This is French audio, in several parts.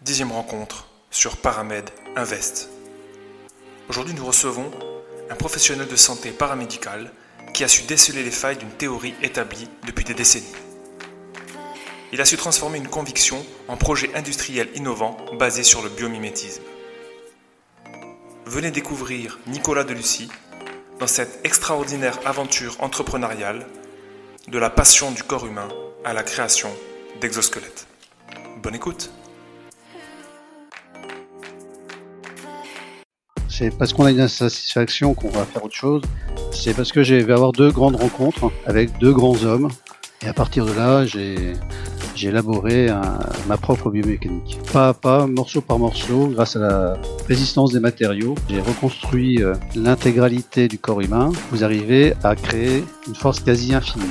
Dixième rencontre sur Paramed Invest. Aujourd'hui, nous recevons un professionnel de santé paramédicale qui a su déceler les failles d'une théorie établie depuis des décennies. Il a su transformer une conviction en projet industriel innovant basé sur le biomimétisme. Venez découvrir Nicolas Delucy dans cette extraordinaire aventure entrepreneuriale de la passion du corps humain à la création d'exosquelettes. Bonne écoute C'est parce qu'on a une insatisfaction qu'on va faire autre chose. C'est parce que j'ai vais avoir deux grandes rencontres avec deux grands hommes. Et à partir de là, j'ai j'ai élaboré ma propre biomécanique. Pas à pas, morceau par morceau, grâce à la résistance des matériaux, j'ai reconstruit euh, l'intégralité du corps humain. Vous arrivez à créer une force quasi infinie.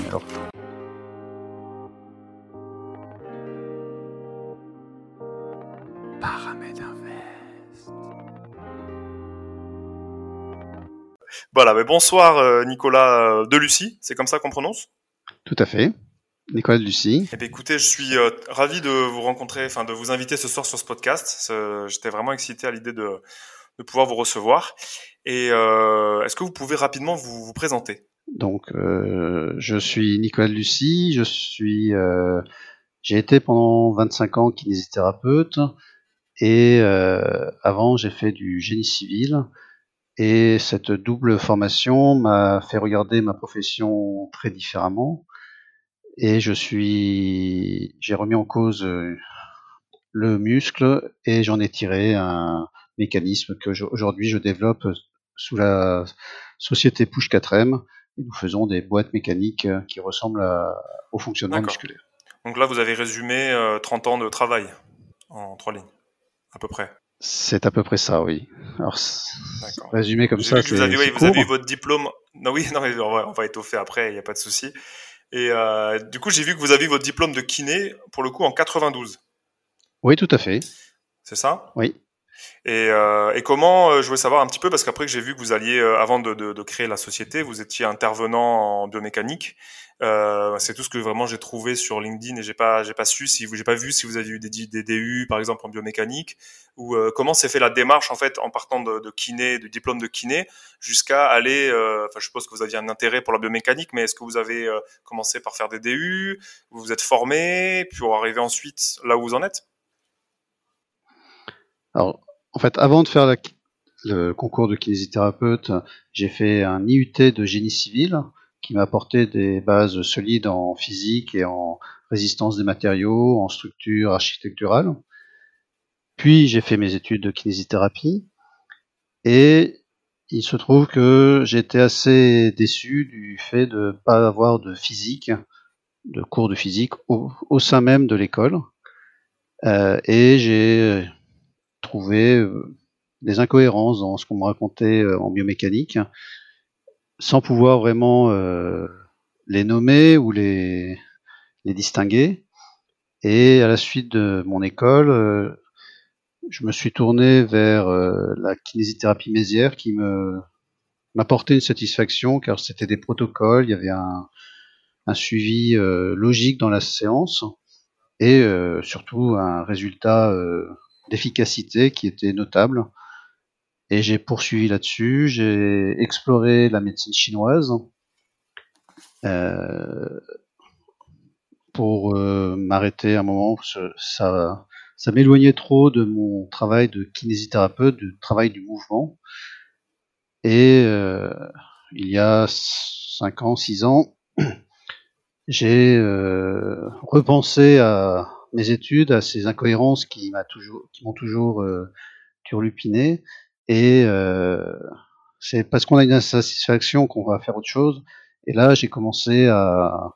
Voilà, mais bonsoir euh, Nicolas euh, Delucy, c'est comme ça qu'on prononce? Tout à fait. Nicolas Lucie. Eh bien, écoutez, je suis euh, ravi de vous rencontrer, enfin de vous inviter ce soir sur ce podcast. J'étais vraiment excité à l'idée de, de pouvoir vous recevoir. Et euh, est-ce que vous pouvez rapidement vous, vous présenter? Donc, euh, je suis Nicolas Lucie. Je suis, j'ai été pendant 25 ans kinésithérapeute et avant j'ai fait du génie civil. Et cette double formation m'a fait regarder ma profession très différemment. Et je suis, j'ai remis en cause euh, le muscle et j'en ai tiré un mécanisme que aujourd'hui je développe sous la société Push 4M. Et nous faisons des boîtes mécaniques euh, qui ressemblent à- au fonctionnement musculaire. Donc là, vous avez résumé euh, 30 ans de travail en trois lignes, à peu près. C'est à peu près ça, oui. Alors, résumé comme ça, c'est vous, avez, oui, vous avez eu votre diplôme. Non, oui, non, mais on va, on va étoffer après, il n'y a pas de souci. Et euh, du coup, j'ai vu que vous avez eu votre diplôme de kiné, pour le coup, en 92. Oui, tout à fait. C'est ça? Oui. Et, euh, et comment, euh, je voulais savoir un petit peu, parce qu'après que j'ai vu que vous alliez, euh, avant de, de, de créer la société, vous étiez intervenant en biomécanique. Euh, c'est tout ce que vraiment j'ai trouvé sur LinkedIn et j'ai pas, j'ai pas su si vous, j'ai pas vu si vous avez eu des, des DU par exemple en biomécanique ou euh, comment s'est fait la démarche en fait en partant de, de kiné, de diplôme de kiné jusqu'à aller. euh, Enfin, je suppose que vous aviez un intérêt pour la biomécanique, mais est-ce que vous avez commencé par faire des DU, vous vous êtes formé, puis pour arriver ensuite là où vous en êtes? En fait, avant de faire le concours de kinésithérapeute, j'ai fait un IUT de génie civil qui m'a apporté des bases solides en physique et en résistance des matériaux, en structure architecturale. Puis j'ai fait mes études de kinésithérapie et il se trouve que j'étais assez déçu du fait de ne pas avoir de physique, de cours de physique au, au sein même de l'école. Euh, et j'ai trouvé euh, des incohérences dans ce qu'on me racontait euh, en biomécanique, sans pouvoir vraiment euh, les nommer ou les, distinguer. Et à la suite de mon école, je me suis tourné vers la kinésithérapie mésière qui me m'apportait une satisfaction car c'était des protocoles, il y avait un, un suivi logique dans la séance et surtout un résultat d'efficacité qui était notable. Et j'ai poursuivi là-dessus, j'ai exploré la médecine chinoise euh, pour euh, m'arrêter un moment, ça, ça m'éloignait trop de mon travail de kinésithérapeute, du travail du mouvement. Et euh, il y a 5 ans, 6 ans, j'ai repensé à mes études, à ces incohérences qui m'a toujours, qui m'ont toujours euh, turlupiné. Et euh, c'est parce qu'on a une insatisfaction qu'on va faire autre chose. Et là, j'ai commencé à,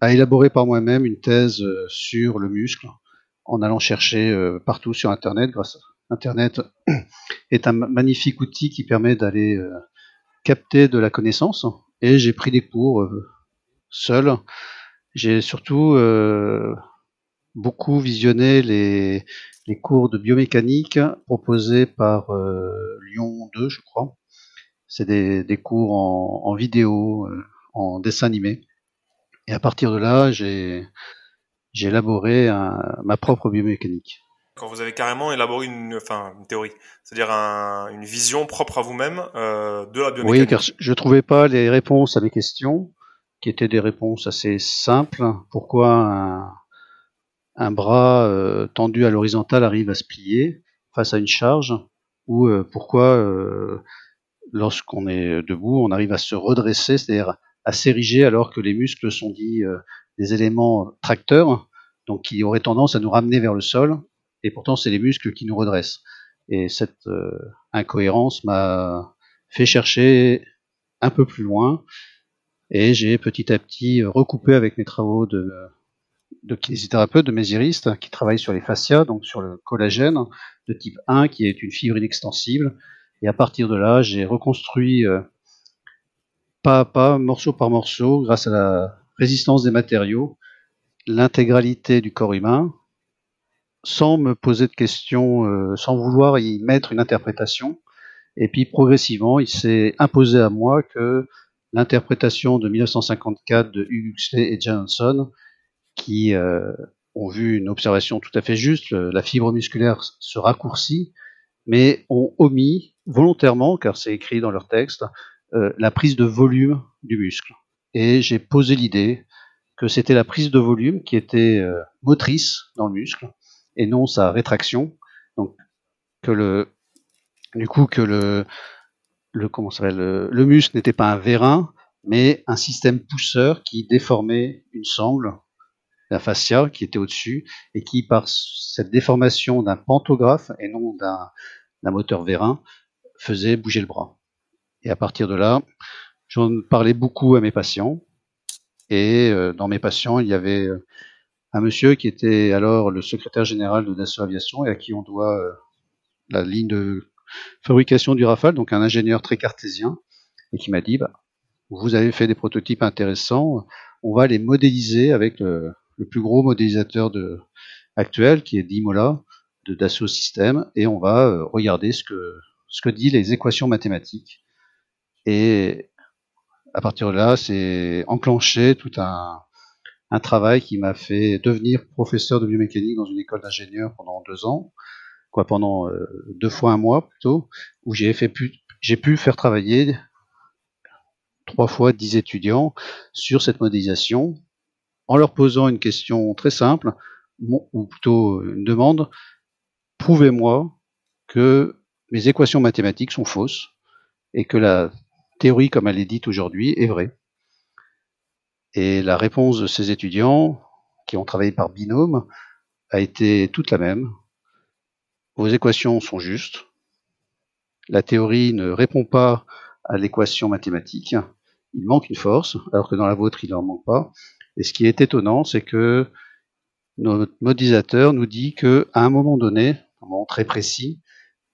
à élaborer par moi-même une thèse euh, sur le muscle, en allant chercher euh, partout sur Internet. Grâce à Internet est un ma- magnifique outil qui permet d'aller capter de la connaissance. Et j'ai pris des cours seul. J'ai surtout beaucoup visionné les, les cours de biomécanique proposés par euh, Lyon 2, je crois. C'est des, des cours en, en vidéo, euh, en dessin animé. Et à partir de là, j'ai élaboré un- ma propre biomécanique. Quand vous avez carrément élaboré une, enfin, une théorie, c'est-à-dire une vision propre à vous-même euh, de la biomécanique. Oui, car je ne trouvais pas les réponses à mes questions, qui étaient des réponses assez simples. Pourquoi un, un bras euh, tendu à l'horizontale arrive à se plier face à une charge, ou euh, pourquoi euh, lorsqu'on est debout, on arrive à se redresser, c'est-à-dire à s'ériger alors que les muscles sont dits des éléments tracteurs, donc qui auraient tendance à nous ramener vers le sol, et pourtant c'est les muscles qui nous redressent. Et cette incohérence m'a fait chercher un peu plus loin, et j'ai petit à petit recoupé avec mes travaux de de kinésithérapeute, de mésiriste, qui travaille sur les fascias, donc sur le collagène de type 1, qui est une fibre inextensible. Et à partir de là, j'ai reconstruit euh, pas à pas, morceau par morceau, grâce à la résistance des matériaux, l'intégralité du corps humain, sans me poser de questions, euh, sans vouloir y mettre une interprétation. Et puis progressivement, il s'est imposé à moi que l'interprétation de 1954 de Huxley et Johnson qui euh, ont vu une observation tout à fait juste, la fibre musculaire se raccourcit, mais ont omis volontairement, car c'est écrit dans leur texte, euh, la prise de volume du muscle. Et j'ai posé l'idée que c'était la prise de volume qui était euh, motrice dans le muscle et non sa rétraction. Donc que le du coup que le le comment le, le muscle n'était pas un vérin, mais un système pousseur qui déformait une sangle la fascia qui était au-dessus et qui, par cette déformation d'un pantographe et non d'un moteur vérin, faisait bouger le bras. Et à partir de là, j'en parlais beaucoup à mes patients. Et euh, dans mes patients, il y avait euh, un monsieur qui était alors le secrétaire général de Dassault Aviation et à qui on doit euh, la ligne de fabrication du Rafale, donc un ingénieur très cartésien, et qui m'a dit bah, Vous avez fait des prototypes intéressants, on va les modéliser avec le, le plus gros modélisateur de, actuel, qui est Dimola, de Dassault Systèmes, et on va euh, regarder ce que, ce que dit les équations mathématiques. Et à partir de là, c'est enclenché tout un, un travail qui m'a fait devenir professeur de biomécanique dans une école d'ingénieurs pendant deux ans, quoi pendant euh, deux fois un mois plutôt, où j'ai fait j'ai pu faire travailler trois fois dix étudiants sur cette modélisation en leur posant une question très simple, ou plutôt une demande, prouvez-moi que mes équations mathématiques sont fausses et que la théorie comme elle est dite aujourd'hui est vraie. Et la réponse de ces étudiants, qui ont travaillé par binôme, a été toute la même. Vos équations sont justes. La théorie ne répond pas à l'équation mathématique. Il manque une force, alors que dans la vôtre, il n'en manque pas. Et ce qui est étonnant, c'est que notre modélisateur nous dit que à un moment donné, un moment très précis,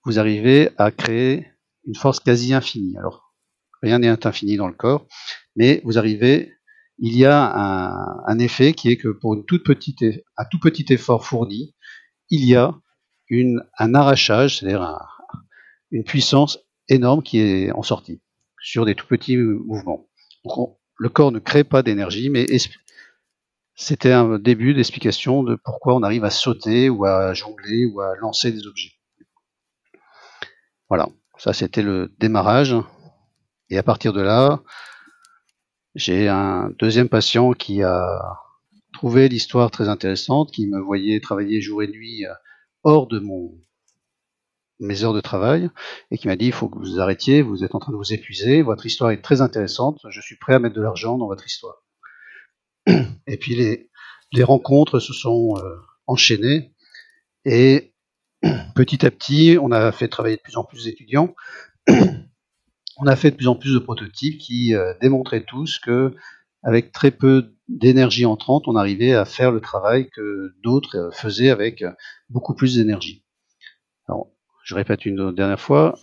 vous arrivez à créer une force quasi infinie. Alors, rien n'est infini dans le corps, mais vous arrivez, il y a un, effet qui est que pour une toute petite, un tout petit effort fourni, il y a une, un arrachage, c'est-à-dire une puissance énorme qui est en sortie sur des tout petits mouvements. Le corps ne crée pas d'énergie, mais c'était un début d'explication de pourquoi on arrive à sauter ou à jongler ou à lancer des objets. Voilà, ça c'était le démarrage. Et à partir de là, j'ai un deuxième patient qui a trouvé l'histoire très intéressante, qui me voyait travailler jour et nuit euh, hors de mon mes heures de travail et qui m'a dit il faut que vous arrêtiez, vous êtes en train de vous épuiser, votre histoire est très intéressante, je suis prêt à mettre de l'argent dans votre histoire. Et puis les, rencontres se sont euh, enchaînées et petit à petit, on a fait travailler de plus en plus d'étudiants. on a fait de plus en plus de prototypes qui euh, démontraient tous que avec très peu d'énergie entrante, on arrivait à faire le travail que d'autres euh, faisaient avec beaucoup plus d'énergie. Alors, je répète une dernière fois,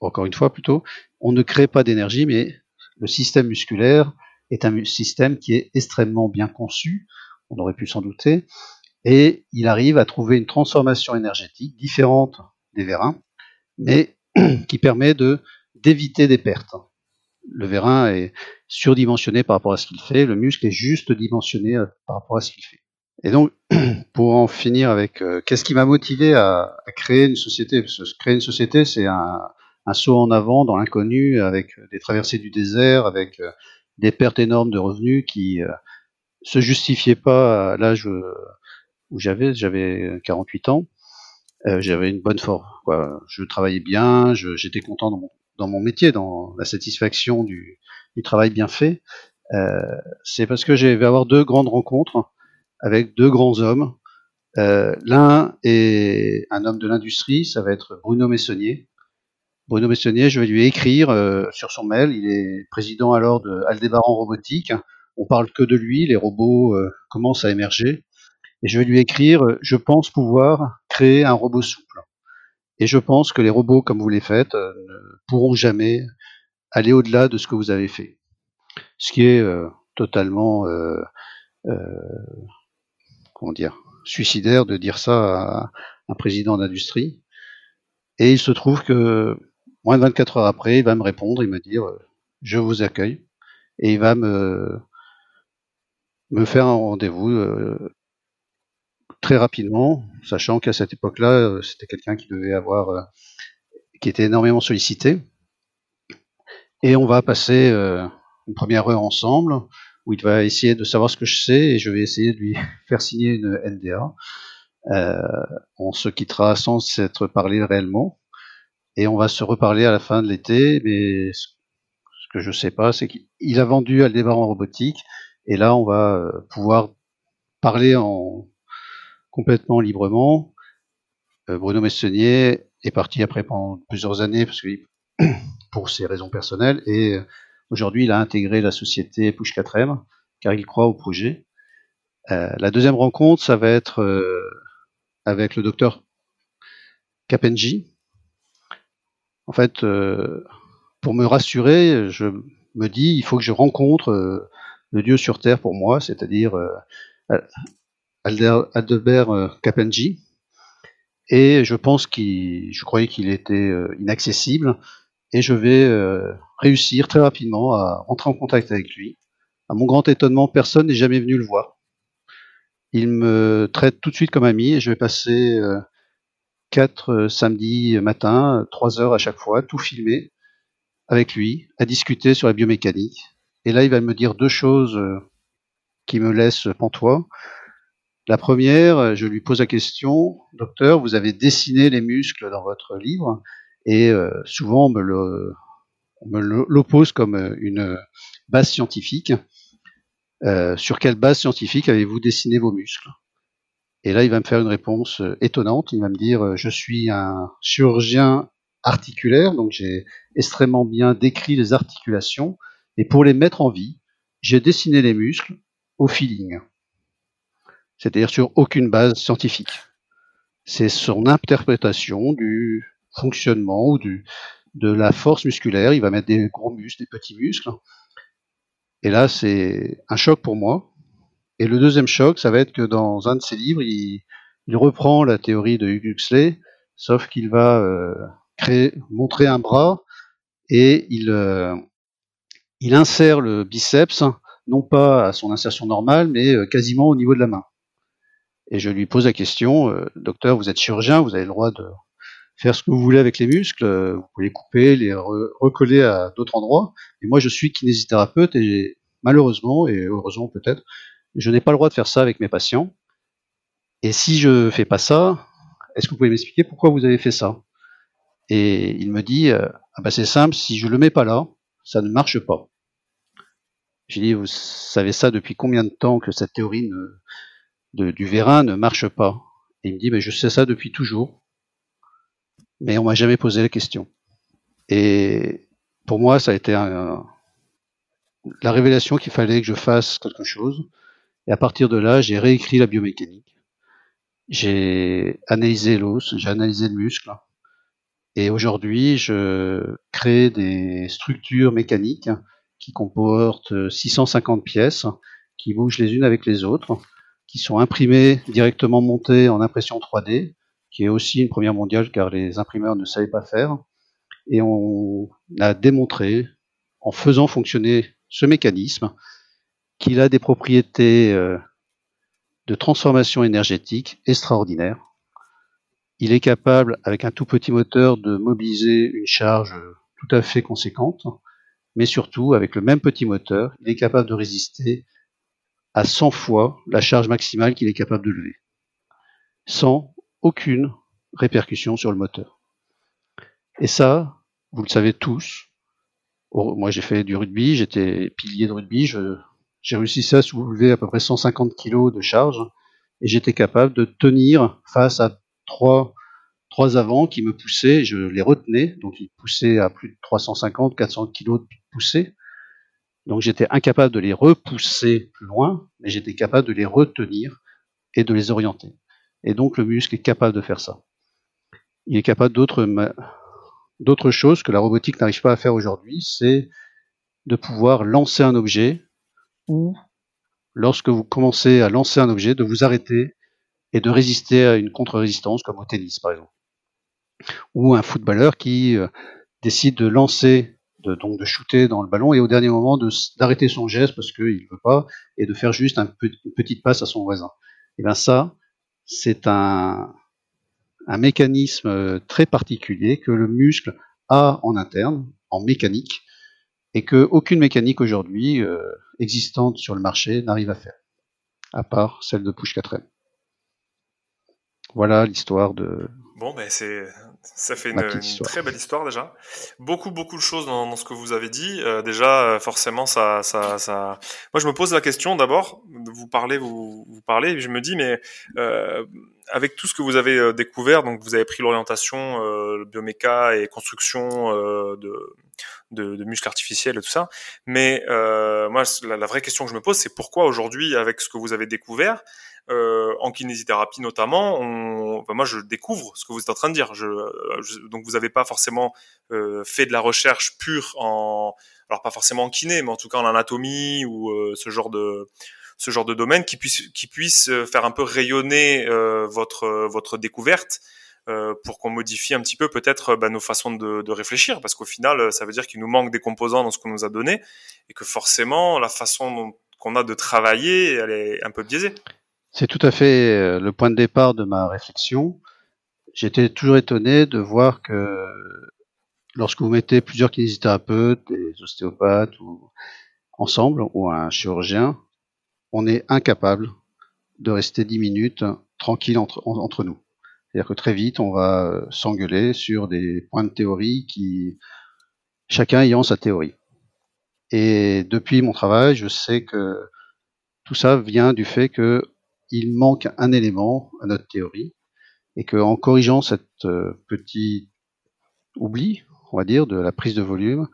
encore une fois plutôt, on ne crée pas d'énergie, mais le système musculaire est un système qui est extrêmement bien conçu, on aurait pu s'en douter, et il arrive à trouver une transformation énergétique différente des vérins, mais qui permet de d'éviter des pertes. Le vérin est surdimensionné par rapport à ce qu'il fait, le muscle est juste dimensionné euh, par rapport à ce qu'il fait. Et donc, pour en finir avec, euh, qu'est-ce qui m'a motivé à, créer une société? Parce que créer une société, c'est un, un, saut en avant dans l'inconnu, avec des traversées du désert, avec euh, des pertes énormes de revenus qui euh, se justifiaient pas à l'âge où j'avais, j'avais 48 ans. Euh, j'avais une bonne forme. Je travaillais bien, j'étais content dans mon, métier, dans la satisfaction du, travail bien fait. Euh, c'est parce que j'ai vais deux grandes rencontres avec deux grands hommes. Euh, L'un est un homme de l'industrie, ça va être Bruno Messonnier. Bruno Messonnier, je vais lui écrire euh, sur son mail. Il est président alors de Aldébaran Robotique. On parle que de lui, les robots euh, commencent à émerger. Et je vais lui écrire, euh, je pense pouvoir créer un robot souple. Et je pense que les robots, comme vous les faites, ne pourront jamais aller au-delà de ce que vous avez fait. Ce qui est totalement comment dire, suicidaire de dire ça à un président d'industrie. Et il se trouve que moins de 24 heures après, il va me répondre, il me dire je vous accueille et il va me me faire un rendez-vous euh, très rapidement, sachant qu'à cette époque-là, euh, c'était quelqu'un qui devait avoir, euh, qui était énormément sollicité. Et on va passer euh, une première heure ensemble où il va essayer de savoir ce que je sais et je vais essayer de lui faire signer une NDA. Euh, on se quittera sans s'être parlé réellement et on va se reparler à la fin de l'été. Mais ce que je sais pas, c'est qu'il a vendu Aldébaran Robotique et là on va euh, pouvoir parler en complètement librement. Euh, Bruno Messonnier est parti après pendant plusieurs années parce que pour ses raisons personnelles et Aujourd'hui, il a intégré la société Push 4M car il croit au projet. Euh, la deuxième rencontre, ça va être euh, avec le docteur Kapenji. En fait, euh, pour me rassurer, je me dis, il faut que je rencontre euh, le Dieu sur terre pour moi, c'est-à-dire euh, Aldebert Kapenji. Et je pense qu'il, je croyais qu'il était inaccessible, et je vais réussir très rapidement à rentrer en contact avec lui. À mon grand étonnement, personne n'est jamais venu le voir. Il me traite tout de suite comme ami et je vais passer euh, quatre euh, samedis matin, trois heures à chaque fois, tout filmer avec lui, à discuter sur la biomécanique. Et là, il va me dire deux choses euh, qui me laissent pantois. La première, je lui pose la question, docteur, vous avez dessiné les muscles dans votre livre, et souvent on me on l'oppose comme euh, une base scientifique. Euh, sur quelle base scientifique avez-vous dessiné vos muscles? Et là, il va me faire une réponse euh, étonnante. Il va me dire, je suis un chirurgien articulaire, donc j'ai extrêmement bien décrit les articulations, et pour les mettre en vie, j'ai dessiné les muscles au feeling, c'est-à-dire sur aucune base scientifique. C'est son interprétation du fonctionnement ou du, de la force musculaire, il va mettre des gros muscles, des petits muscles. Et là, c'est un choc pour moi. Et le deuxième choc, ça va être que dans un de ses livres, il, reprend la théorie de Huxley, sauf qu'il va euh, montrer un bras et il, euh, il insère le biceps, non pas à son insertion normale, mais euh, quasiment au niveau de la main. Et je lui pose la question, docteur, vous êtes chirurgien, vous avez le droit de faire ce que vous voulez avec les muscles, vous pouvez les couper, les recoller à d'autres endroits. Et moi, je suis kinésithérapeute et malheureusement, et heureusement peut-être, je n'ai pas le droit de faire ça avec mes patients. Et si je fais pas ça, est-ce que vous pouvez m'expliquer pourquoi vous avez fait ça? Et il me dit, euh, ah ben c'est simple, si je le mets pas là, ça ne marche pas. J'ai dit, vous savez ça depuis combien de temps que cette théorie ne, du vérin ne marche pas? Et il me dit, mais je sais ça depuis toujours mais on m'a jamais posé la question. Et pour moi, ça a été la révélation qu'il fallait que je fasse quelque chose. Et à partir de là, j'ai réécrit la biomécanique. J'ai analysé l'os, j'ai analysé le muscle. Et aujourd'hui, je crée des structures mécaniques qui comportent 650 pièces, qui bougent les unes avec les autres, qui sont imprimées directement montées en impression 3D, qui est aussi une première mondiale car les imprimeurs ne savaient pas faire. Et on a démontré, en faisant fonctionner ce mécanisme, qu'il a des propriétés euh, de transformation énergétique extraordinaire. Il est capable, avec un tout petit moteur, de mobiliser une charge tout à fait conséquente, mais surtout, avec le même petit moteur, il est capable de résister à 100 fois la charge maximale qu'il est capable de lever, sans aucune répercussion sur le moteur. Et ça, vous le savez tous. Moi, j'ai fait du rugby, j'étais pilier de rugby, j'ai réussi à soulever à peu près 150 kg de charge et j'étais capable de tenir face à trois, trois avants qui me poussaient, je les retenais, donc ils poussaient à plus de 350, 400 kg de poussée. Donc j'étais incapable de les repousser plus loin, mais j'étais capable de les retenir et de les orienter. Et donc le muscle est capable de faire ça. Il est capable d'autres d'autres choses que la robotique n'arrive pas à faire aujourd'hui, c'est de pouvoir lancer un objet ou lorsque vous commencez à lancer un objet, de vous arrêter et de résister à une contre-résistance comme au tennis par exemple. Ou un footballeur qui euh, décide de lancer de, donc de shooter dans le ballon et au dernier moment d'arrêter son geste parce qu'il ne veut pas et de faire juste un une petite passe à son voisin. Et bien ça, c'est un, un mécanisme euh, très particulier que le muscle a en interne, en mécanique, et que aucune mécanique aujourd'hui euh, existante sur le marché n'arrive à faire, à part celle de Push 4M. Voilà l'histoire de, Bon, ben c'est ça fait une, très belle histoire déjà. Beaucoup beaucoup de choses dans, dans ce que vous avez dit. Euh, déjà, euh, forcément, ça, ça, ça. Moi, je me pose la question d'abord. Vous parlez, vous, vous parlez, et je me dis, mais euh, avec tout ce que vous avez découvert, donc vous avez pris l'orientation euh, bioméca et construction de, de, de, muscles artificiels et tout ça. Mais moi, la, la, vraie question que je me pose, c'est pourquoi aujourd'hui, avec ce que vous avez découvert, euh, en kinésithérapie notamment, moi je découvre ce que vous êtes en train de dire. Je, donc vous n'avez pas forcément euh, fait de la recherche pure en, alors pas forcément en kiné, mais en tout cas en anatomie ou euh, ce genre de ce genre de domaine qui puisse qui puisse faire un peu rayonner euh, votre votre découverte. Euh, pour qu'on modifie un petit peu peut-être bah, nos façons de, de réfléchir, parce qu'au final, ça veut dire qu'il nous manque des composants dans ce qu'on nous a donné, et que forcément, la façon qu'on a de travailler, elle est un peu biaisée. C'est tout à fait euh, le point de départ de ma réflexion. J'étais toujours étonné de voir que lorsque vous mettez plusieurs kinésithérapeutes, des ostéopathes ou ensemble, ou un chirurgien, on est incapable de rester dix minutes tranquille entre, entre nous. C'est-à-dire que très vite, on va euh, s'engueuler sur des points de théorie qui, chacun ayant sa théorie. Et depuis mon travail, je sais que tout ça vient du fait que il manque un élément à notre théorie, et qu'en corrigeant cette euh, petit oubli, on va dire, de la prise de volume,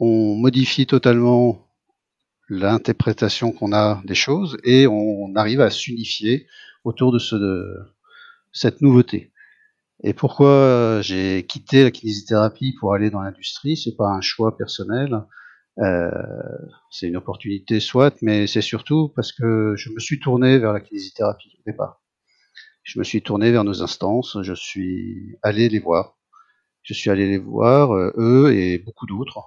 on modifie totalement l'interprétation qu'on a des choses et on arrive à s'unifier autour de, de cette nouveauté. Et pourquoi j'ai quitté la kinésithérapie pour aller dans l'industrie? C'est pas un choix personnel. Euh, c'est une opportunité soit, mais c'est surtout parce que je me suis tourné vers la kinésithérapie au départ. Je me suis tourné vers nos instances, je suis allé les voir. Je suis allé les voir, euh, eux et beaucoup d'autres,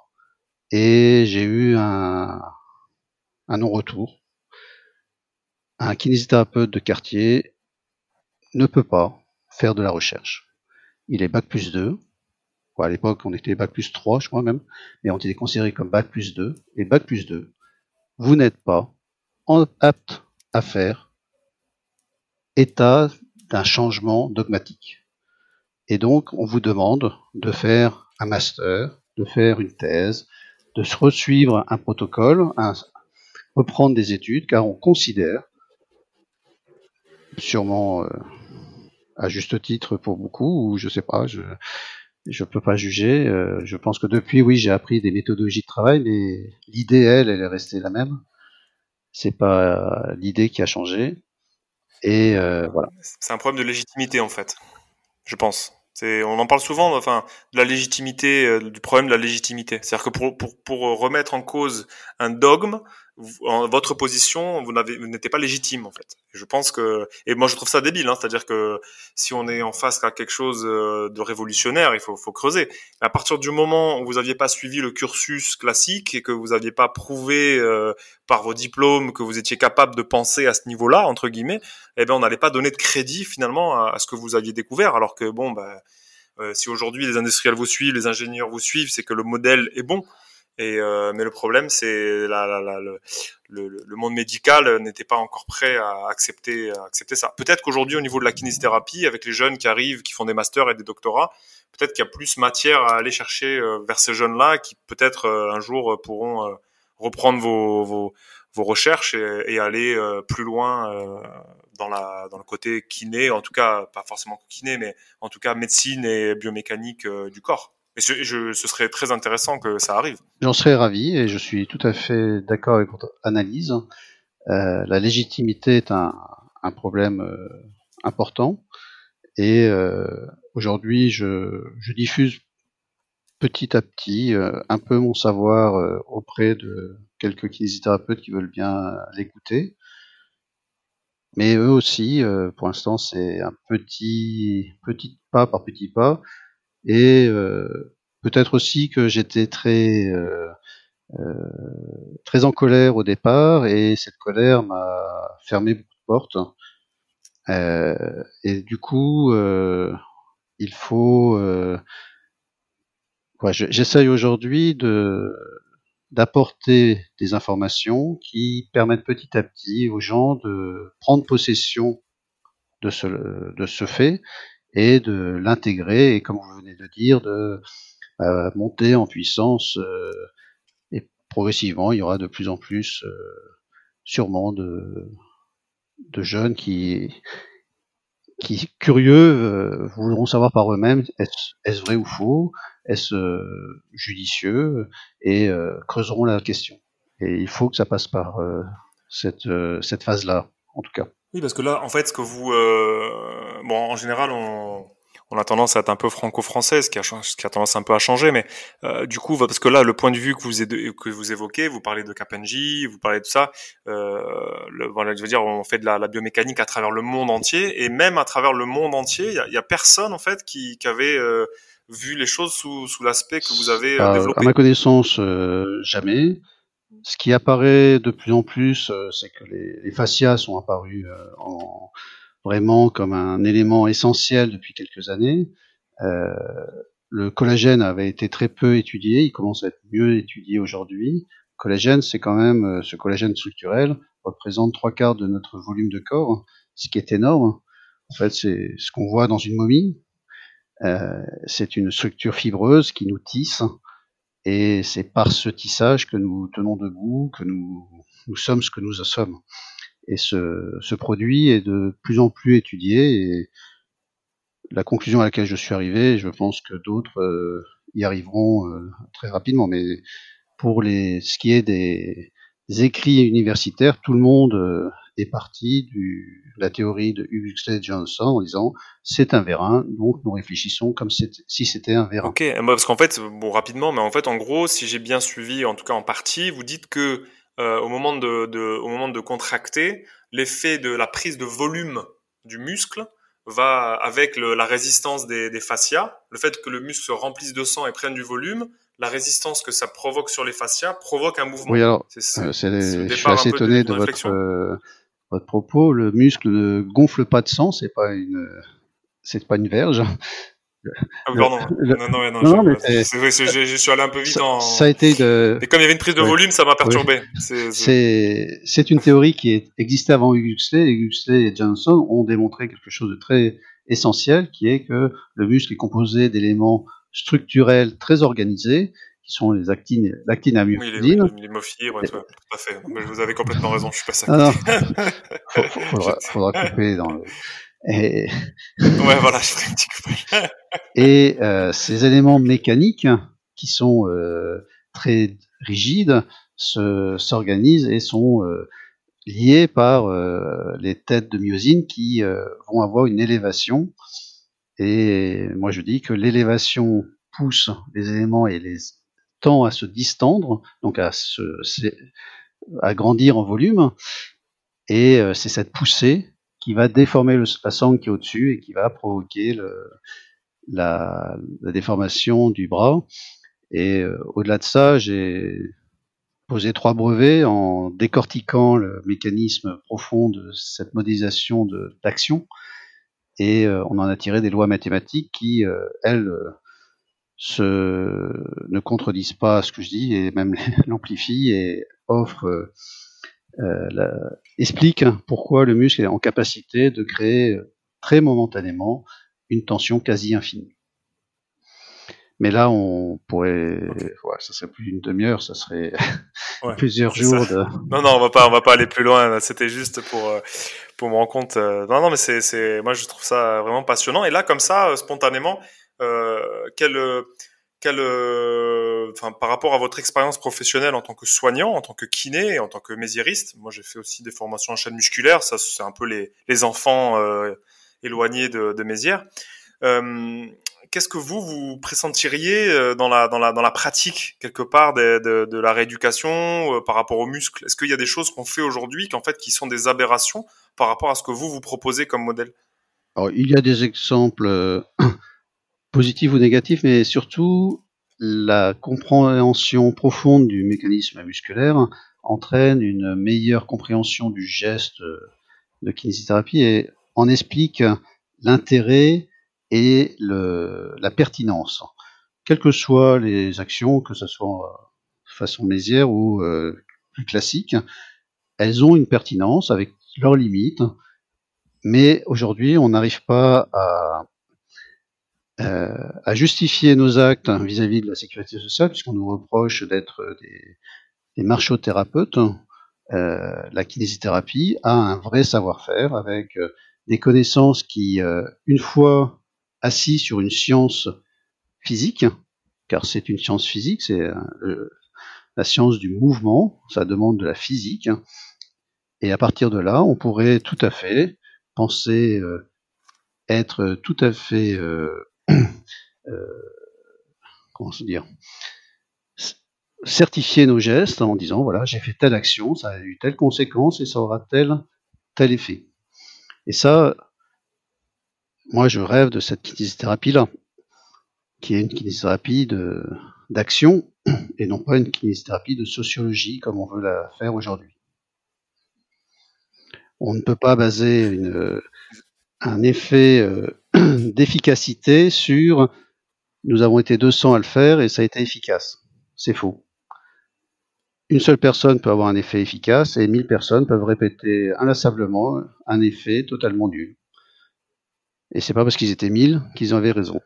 et j'ai eu un, un non-retour. Un kinésithérapeute de quartier ne peut pas faire de la recherche. Il est bac plus 2, à l'époque, on était bac plus 3, je crois même, mais on était considéré comme bac plus 2. Et bac plus 2, vous n'êtes pas apte à faire état d'un changement dogmatique. Et donc, on vous demande de faire un master, de faire une thèse, de se resuivre un protocole, reprendre des études, car on considère, sûrement euh, à juste titre pour beaucoup, ou je sais pas, je, je peux pas juger. Euh, je pense que depuis, oui, j'ai appris des méthodologies de travail, mais l'idée, elle, elle est restée la même. C'est pas l'idée qui a changé. Et euh, voilà. C'est un problème de légitimité, en fait. Je pense. On en parle souvent, enfin, de la légitimité, euh, du problème de la légitimité. C'est-à-dire que pour, pour, pour remettre en cause un dogme, votre position, vous n'étiez pas légitime en fait. Je pense que, et moi je trouve ça débile, hein, c'est-à-dire que si on est en face à quelque chose euh, de révolutionnaire, il faut, faut creuser. À partir du moment où vous n'aviez pas suivi le cursus classique et que vous n'aviez pas prouvé euh, par vos diplômes que vous étiez capable de penser à ce niveau-là entre guillemets, eh ben on n'allait pas donner de crédit finalement à, ce que vous aviez découvert. Alors que bon, bah, euh, si aujourd'hui les industriels vous suivent, les ingénieurs vous suivent, c'est que le modèle est bon. Euh, mais le problème, c'est la, le, monde médical n'était pas encore prêt à accepter, ça. Peut-être qu'aujourd'hui, au niveau de la kinésithérapie, avec les jeunes qui arrivent, qui font des masters et des doctorats, peut-être qu'il y a plus matière à aller chercher euh, vers ces jeunes-là qui peut-être euh, un jour pourront reprendre vos, recherches et, aller plus loin dans, dans le côté kiné, en tout cas pas forcément kiné, mais en tout cas médecine et biomécanique du corps. Ce serait très intéressant que ça arrive. J'en serais ravi et je suis tout à fait d'accord avec votre analyse. Euh, la légitimité est un, problème euh, important et euh, aujourd'hui je, diffuse petit à petit un peu mon savoir auprès de quelques kinésithérapeutes qui veulent bien l'écouter. Mais eux aussi, pour l'instant, c'est un petit, petit pas par petit pas. Et euh, peut-être aussi que j'étais très euh, euh, très en colère au départ et cette colère m'a fermé beaucoup de portes. et du coup, il faut j'essaye aujourd'hui de d'apporter des informations qui permettent petit à petit aux gens de prendre possession de ce, de ce fait et de l'intégrer et comme vous venez de dire de euh, monter en puissance euh, et progressivement il y aura de plus en plus euh, sûrement de, de jeunes qui qui curieux voudront savoir par eux-mêmes est-ce vrai ou faux, est-ce judicieux et creuseront la question. Et il faut que ça passe par cette, cette phase-là, en tout cas. Oui, parce que là, en fait, ce que vous, euh, bon, en général, on, on a tendance à être un peu franco-français, ce qui a, ce qui a tendance un peu à changer, mais euh, du coup, parce que là, le point de vue que vous, que vous évoquez, vous parlez de Kapenji, vous parlez de ça, euh, le, voilà, je veux dire, on fait de la, la, biomécanique à travers le monde entier, et même à travers le monde entier, il y a, y a, personne en fait qui, qui avait euh, vu les choses sous, sous l'aspect que vous avez développé. À ma connaissance, jamais. Ce qui apparaît de plus en plus, c'est que les, les, fascias sont apparus en, vraiment comme un élément essentiel depuis quelques années. Euh, le collagène avait été très peu étudié, il commence à être mieux étudié aujourd'hui. Collagène, c'est quand même ce collagène structurel représente trois quarts de notre volume de corps, ce qui est énorme. En fait, c'est ce qu'on voit dans une momie. Euh, c'est une structure fibreuse qui nous tisse et c'est par ce tissage que nous tenons debout, que nous, nous sommes ce que nous sommes. Et ce, produit est de plus en plus étudié et la conclusion à laquelle je suis arrivé, je pense que d'autres euh, y arriveront euh, très rapidement. Mais pour les, ce qui est des, écrits universitaires, tout le monde euh, est parti de la théorie de Huxley Johnson en disant c'est un vérin, donc nous réfléchissons comme si c'était un vérin. Ok, parce qu'en fait, bon rapidement, mais en fait, en gros, si j'ai bien suivi, en tout cas en partie, vous dites que euh, au moment de, de, au moment de contracter, l'effet de la prise de volume du muscle va avec le, la résistance des, des fascias, le fait que le muscle se remplisse de sang et prenne du volume, la résistance que ça provoque sur les fascias provoque un mouvement. Oui, alors, c'est, euh, je suis assez étonné de, de votre, euh, votre propos, le muscle ne gonfle pas de sang, c'est pas une, c'est pas une verge. Ah, pardon. non, non, non, non, mais c'est vrai, je, suis allé un peu vite ça, en. Ça a été de. Et comme il y avait une prise de volume, ça m'a perturbé. C'est, c'est une théorie qui existait avant Huxley, et Huxley et Johnson ont démontré quelque chose de très essentiel, qui est que le muscle est composé d'éléments structurels très organisés qui sont les actines, l'actine. Oui, les, ouais, tout à fait. Mais vous avez complètement raison, je suis pas ça. Ah faudra, faudra couper dans le. Et... ouais, voilà, et euh, ces éléments mécaniques qui sont euh, très rigides s'organisent et sont euh, liés par euh, les têtes de myosine qui euh, vont avoir une élévation. Et moi, je dis que l'élévation pousse les éléments et les tend à se distendre, donc à se à grandir en volume. Et euh, c'est cette poussée qui va déformer le, la sangle qui est au-dessus et qui va provoquer le, la, la, déformation du bras. Et euh, au-delà de ça, j'ai posé trois brevets en décortiquant le mécanisme profond de cette modélisation d'action. Et euh, on en a tiré des lois mathématiques qui, euh, elles, se, ne contredisent pas ce que je dis et même l'amplifient et offrent euh, la, explique pourquoi le muscle est en capacité de créer euh, très momentanément une tension quasi infinie. Mais là, on pourrait, ouais, ça serait plus d'une demi-heure, ça serait ouais, plusieurs jours. De... Non, non, on va pas, on va pas aller plus loin. C'était juste pour euh, pour me rendre compte. Non, non, mais c'est, c'est, moi, je trouve ça vraiment passionnant. Et là, comme ça, spontanément, euh, quel quel, euh, par rapport à votre expérience professionnelle en tant que soignant, en tant que kiné, en tant que mésiériste, moi j'ai fait aussi des formations en chaîne musculaire, ça c'est un peu les, les enfants euh, éloignés de, de Mézières. Euh, Qu'est-ce que vous vous pressentiriez euh, dans la dans la dans la pratique quelque part de, de, de la rééducation euh, par rapport aux muscles? Est-ce qu'il y a des choses qu'on fait aujourd'hui qu'en fait qui sont des aberrations par rapport à ce que vous vous proposez comme modèle? Alors il y a des exemples positif ou négatif, mais surtout la compréhension profonde du mécanisme musculaire entraîne une meilleure compréhension du geste de kinésithérapie et en explique l'intérêt et le, la pertinence. Quelles que soient les actions, que ce soit façon mésière ou euh, plus classique, elles ont une pertinence avec leurs limites, mais aujourd'hui on n'arrive pas à euh, à justifier nos actes vis-à-vis de la sécurité sociale, puisqu'on nous reproche d'être des, des marchothérapeutes, euh, la kinésithérapie a un vrai savoir-faire avec euh, des connaissances qui, euh, une fois assis sur une science physique, car c'est une science physique, c'est euh, la science du mouvement, ça demande de la physique, et à partir de là, on pourrait tout à fait penser être tout à fait euh, comment se dire, certifier nos gestes en disant voilà, j'ai fait telle action, ça a eu telle conséquence et ça aura tel, tel effet. Et ça, moi je rêve de cette kinésithérapie-là, qui est une kinésithérapie d'action et non pas une kinésithérapie de sociologie comme on veut la faire aujourd'hui. On ne peut pas baser une, un effet euh, d'efficacité sur nous avons été 200 à le faire et ça a été efficace. C'est faux. Une seule personne peut avoir un effet efficace et 1000 personnes peuvent répéter inlassablement un effet totalement nul. Et c'est pas parce qu'ils étaient 1000 qu'ils avaient raison.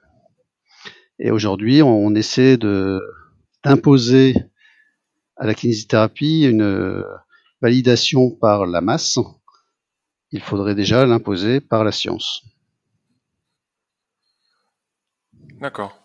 Et aujourd'hui, on essaie de d'imposer à la kinésithérapie une validation par la masse. Il faudrait déjà l'imposer par la science. D'accord.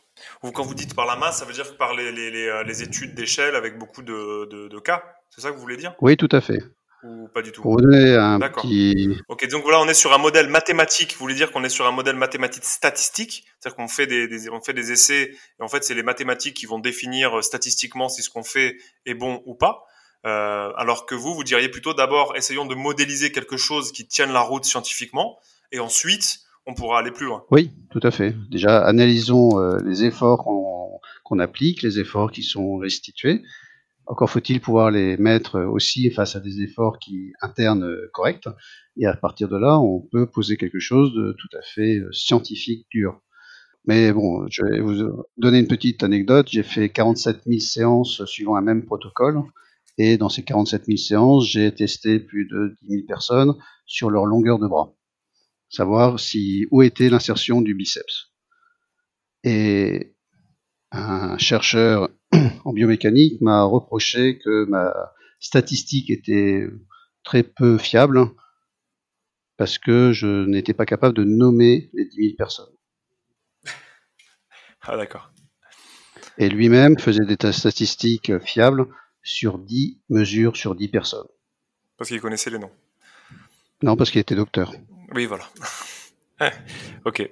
Quand vous dites par la masse, ça veut dire par les, les, les, euh, les études d'échelle avec beaucoup de, de, de cas C'est ça que vous voulez dire? Oui, tout à fait. Ou pas du tout? Petit... Ok, donc voilà, on est sur un modèle mathématique. Vous voulez dire qu'on est sur un modèle mathématique statistique? C'est-à-dire qu'on fait des, des, on fait des essais et en fait, c'est les mathématiques qui vont définir euh, statistiquement si ce qu'on fait est bon ou pas. Euh, alors que vous, vous diriez plutôt d'abord, essayons de modéliser quelque chose qui tienne la route scientifiquement et ensuite on pourra aller plus loin. Oui, tout à fait. Déjà, analysons euh, les efforts qu'on qu applique, les efforts qui sont restitués. Encore faut-il pouvoir les mettre aussi face à des efforts qui internes euh, corrects. Et à partir de là, on peut poser quelque chose de tout à fait scientifique dur. Mais bon, je vais vous donner une petite anecdote. J'ai fait 47 000 séances suivant un même protocole. Et dans ces 47 000 séances, j'ai testé plus de 10 000 personnes sur leur longueur de bras savoir si où était l'insertion du biceps. Et un chercheur en biomécanique m'a reproché que ma statistique était très peu fiable parce que je n'étais pas capable de nommer les 10 000 personnes. Ah d'accord. Et lui-même faisait des statistiques fiables sur 10 mesures sur 10 personnes. Parce qu'il connaissait les noms. Non, parce qu'il était docteur. Oui, voilà. ok.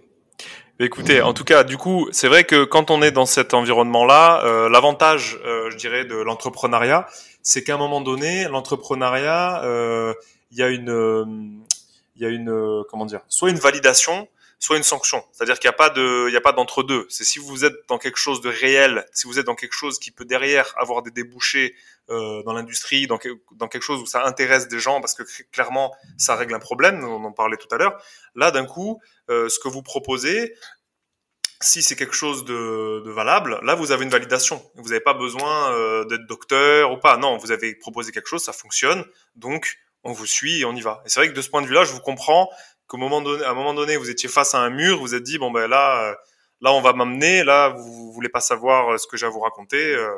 Écoutez, en tout cas, du coup, c'est vrai que quand on est dans cet environnement-là, euh, l'avantage, euh, je dirais, de l'entrepreneuriat, c'est qu'à un moment donné, l'entrepreneuriat, euh, il y a une, il y a une, comment dire, soit une validation, soit une sanction. C'est-à-dire qu'il n'y a pas de, il y a pas d'entre deux. C'est si vous êtes dans quelque chose de réel, si vous êtes dans quelque chose qui peut derrière avoir des débouchés euh, dans l'industrie, dans, dans quelque chose où ça intéresse des gens, parce que clairement ça règle un problème. On en parlait tout à l'heure. Là, d'un coup, euh, ce que vous proposez, si c'est quelque chose de, de, valable, là vous avez une validation. Vous n'avez pas besoin euh, d'être docteur ou pas. Non, vous avez proposé quelque chose, ça fonctionne. Donc on vous suit et on y va. Et c'est vrai que de ce point de vue-là, je vous comprends qu'au moment donné, à un moment donné, vous étiez face à un mur, vous êtes dit bon ben là, euh, là on va m'amener, là vous, voulez pas savoir euh, ce que j'ai à vous raconter, euh,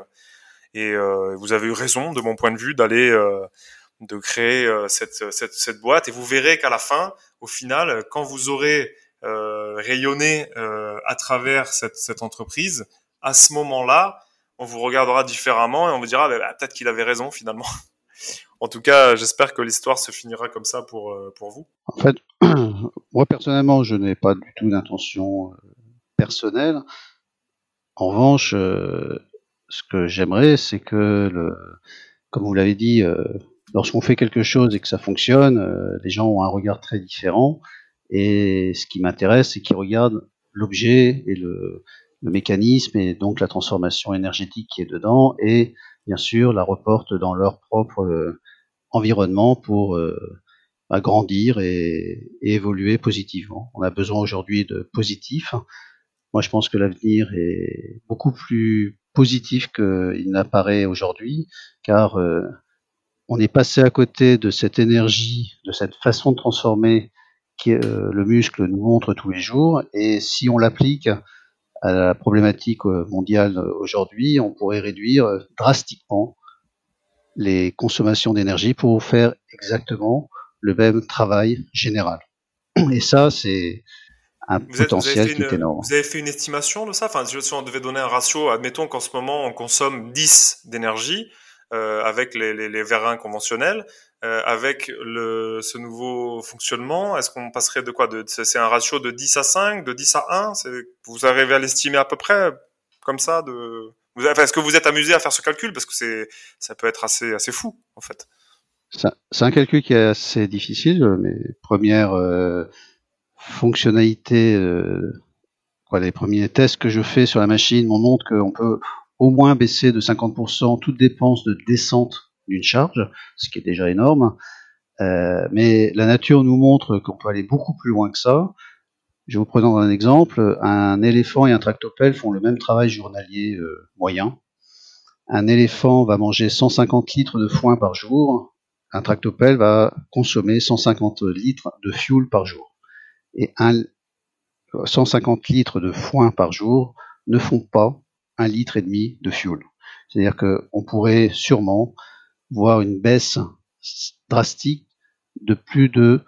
et vous avez eu raison de mon point de vue d'aller de créer cette, cette, cette boîte, et vous verrez qu'à la fin, au final, quand vous aurez rayonné à travers cette, cette entreprise, à ce moment-là, on vous regardera différemment et on vous dira bah, peut-être qu'il avait raison finalement. En tout cas, j'espère que l'histoire se finira comme ça pour, euh, pour vous. En fait, moi personnellement, je n'ai pas du tout d'intention euh, personnelle. En revanche, euh, ce que j'aimerais, c'est que, le, comme vous l'avez dit, lorsqu'on fait quelque chose et que ça fonctionne, les gens ont un regard très différent. Et ce qui m'intéresse, c'est qu'ils regardent l'objet et le, le mécanisme et donc la transformation énergétique qui est dedans et bien sûr la reportent dans leur propre environnement pour euh, grandir et, évoluer positivement. On a besoin aujourd'hui de positif. Moi, je pense que l'avenir est beaucoup plus positif qu'il n'apparaît aujourd'hui, car euh, on est passé à côté de cette énergie, de cette façon de transformer que euh, le muscle nous montre tous les jours, et si on l'applique à la problématique mondiale aujourd'hui, on pourrait réduire drastiquement les consommations d'énergie pour faire exactement le même travail général. Et ça, c'est un potentiel qui est énorme. Vous avez fait une estimation de ça? Enfin, si on devait donner un ratio, admettons qu'en ce moment, on consomme 10 d'énergie euh, avec les, les, les, vérins conventionnels. Euh, avec le, ce nouveau fonctionnement, est-ce qu'on passerait de quoi? De, C'est un ratio de 10 à 5, de 10 à 1 Vous arrivez à l'estimer à peu près comme ça de est-ce que vous êtes amusé à faire ce calcul? Parce que c'est, ça peut être assez, assez fou en fait. C'est un calcul qui est assez difficile. Mes premières euh, fonctionnalités, euh, les premiers tests que je fais sur la machine m'ont montrent qu'on peut au moins baisser de 50% toute dépense de descente d'une charge, ce qui est déjà énorme. Euh, mais la nature nous montre qu'on peut aller beaucoup plus loin que ça. Je vous présente un exemple. Un éléphant et un tractopelle font le même travail journalier euh, moyen. Un éléphant va manger 150 litres de foin par jour. Un tractopelle va consommer 150 litres de fuel par jour. Et un, 150 litres de foin par jour ne font pas un litre et demi de fuel. C'est-à-dire qu'on pourrait sûrement voir une baisse drastique de plus de